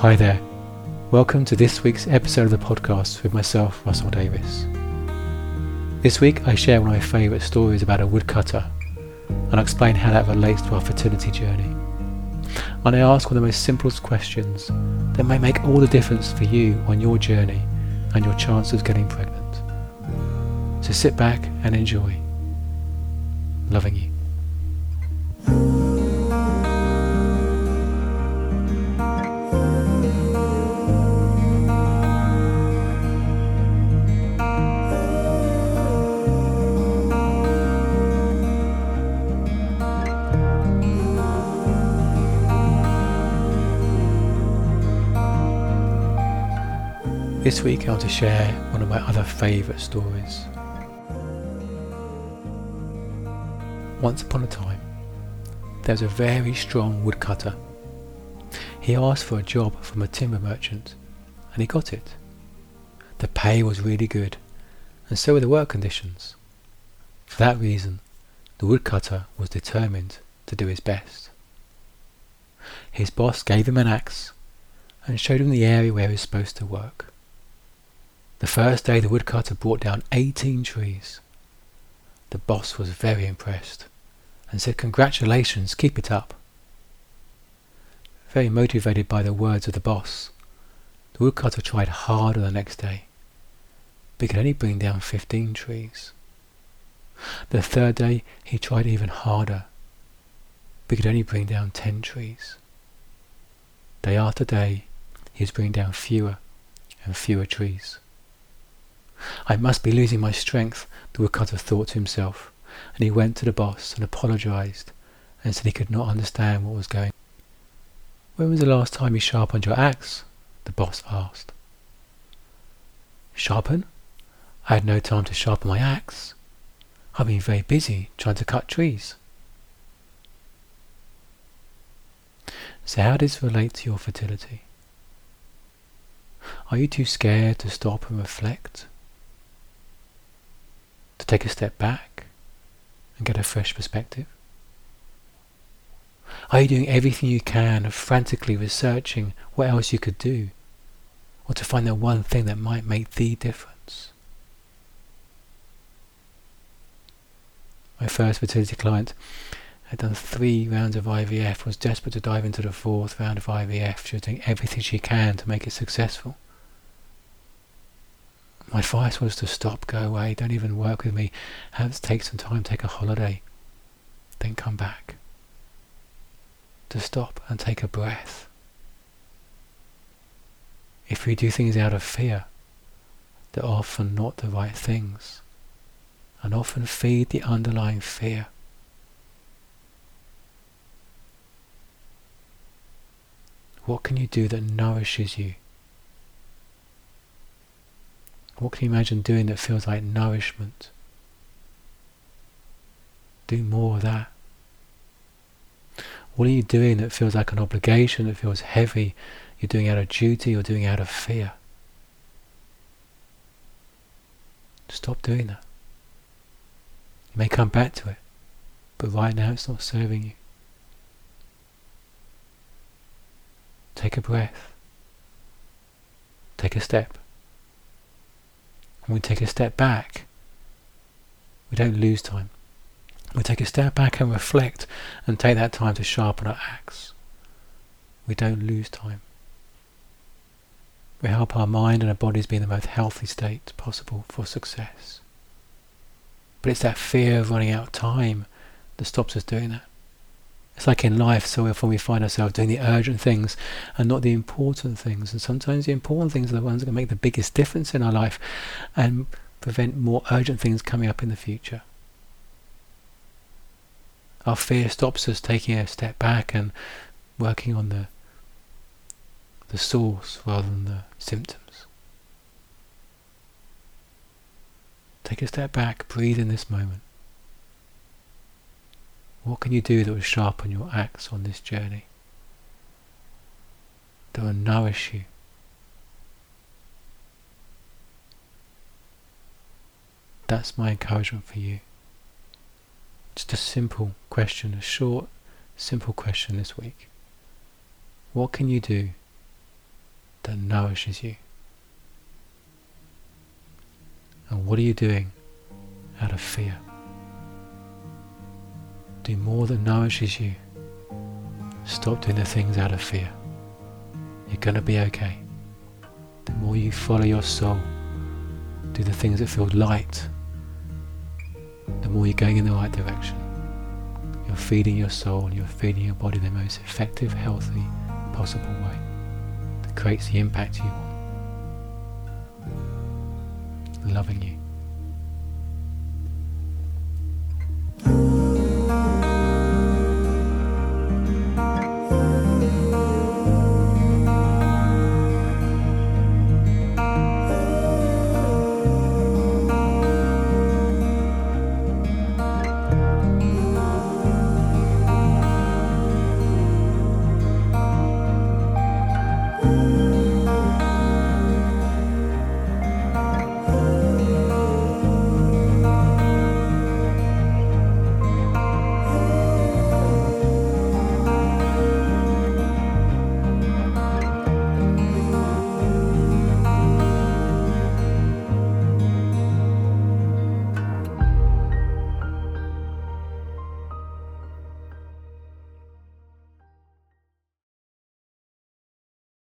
Hi there. Welcome to this week's episode of the podcast with myself, Russell Davis. This week I share one of my favourite stories about a woodcutter and I explain how that relates to our fertility journey. And I ask one of the most simplest questions that may make all the difference for you on your journey and your chance of getting pregnant. So sit back and enjoy. Loving you. This week I want to share one of my other favourite stories. Once upon a time, there was a very strong woodcutter. He asked for a job from a timber merchant, and he got it. The pay was really good, and so were the work conditions. For that reason, the woodcutter was determined to do his best. His boss gave him an axe and showed him the area where he was supposed to work. The first day the woodcutter brought down 18 trees. The boss was very impressed and said, Congratulations, keep it up. Very motivated by the words of the boss, the woodcutter tried harder the next day, but could only bring down 15 trees. The third day he tried even harder, but could only bring down 10 trees. Day after day he was bringing down fewer and fewer trees. I must be losing my strength, the woodcutter thought to himself, and he went to the boss and apologized and said he could not understand what was going on. When was the last time you sharpened your axe? the boss asked. Sharpen? I had no time to sharpen my axe. I've been very busy trying to cut trees. So how does this relate to your fertility? Are you too scared to stop and reflect? Take a step back and get a fresh perspective? Are you doing everything you can, of frantically researching what else you could do, or to find the one thing that might make the difference? My first fertility client had done three rounds of IVF, was desperate to dive into the fourth round of IVF. She was doing everything she can to make it successful. My advice was to stop, go away, don't even work with me. Have take some time, take a holiday, then come back. To stop and take a breath. If we do things out of fear, they're often not the right things, and often feed the underlying fear. What can you do that nourishes you? What can you imagine doing that feels like nourishment? Do more of that. What are you doing that feels like an obligation, that feels heavy? You're doing out of duty or doing out of fear? Stop doing that. You may come back to it, but right now it's not serving you. Take a breath. Take a step. When we take a step back, we don't lose time. We take a step back and reflect and take that time to sharpen our axe. We don't lose time. We help our mind and our bodies be in the most healthy state possible for success. But it's that fear of running out of time that stops us doing that. It's like in life, so often we find ourselves doing the urgent things and not the important things. And sometimes the important things are the ones that can make the biggest difference in our life and prevent more urgent things coming up in the future. Our fear stops us taking a step back and working on the the source rather than the symptoms. Take a step back, breathe in this moment. What can you do that will sharpen your axe on this journey? That will nourish you? That's my encouragement for you. Just a simple question, a short, simple question this week. What can you do that nourishes you. And what are you doing out of fear? Do more that nourishes you. Stop doing the things out of fear. You're going to be okay. The more you follow your soul, do the things that feel light, the more you're going in the right direction. You're feeding your soul and you're feeding your body the most effective, healthy possible way that creates the impact you want. Loving you.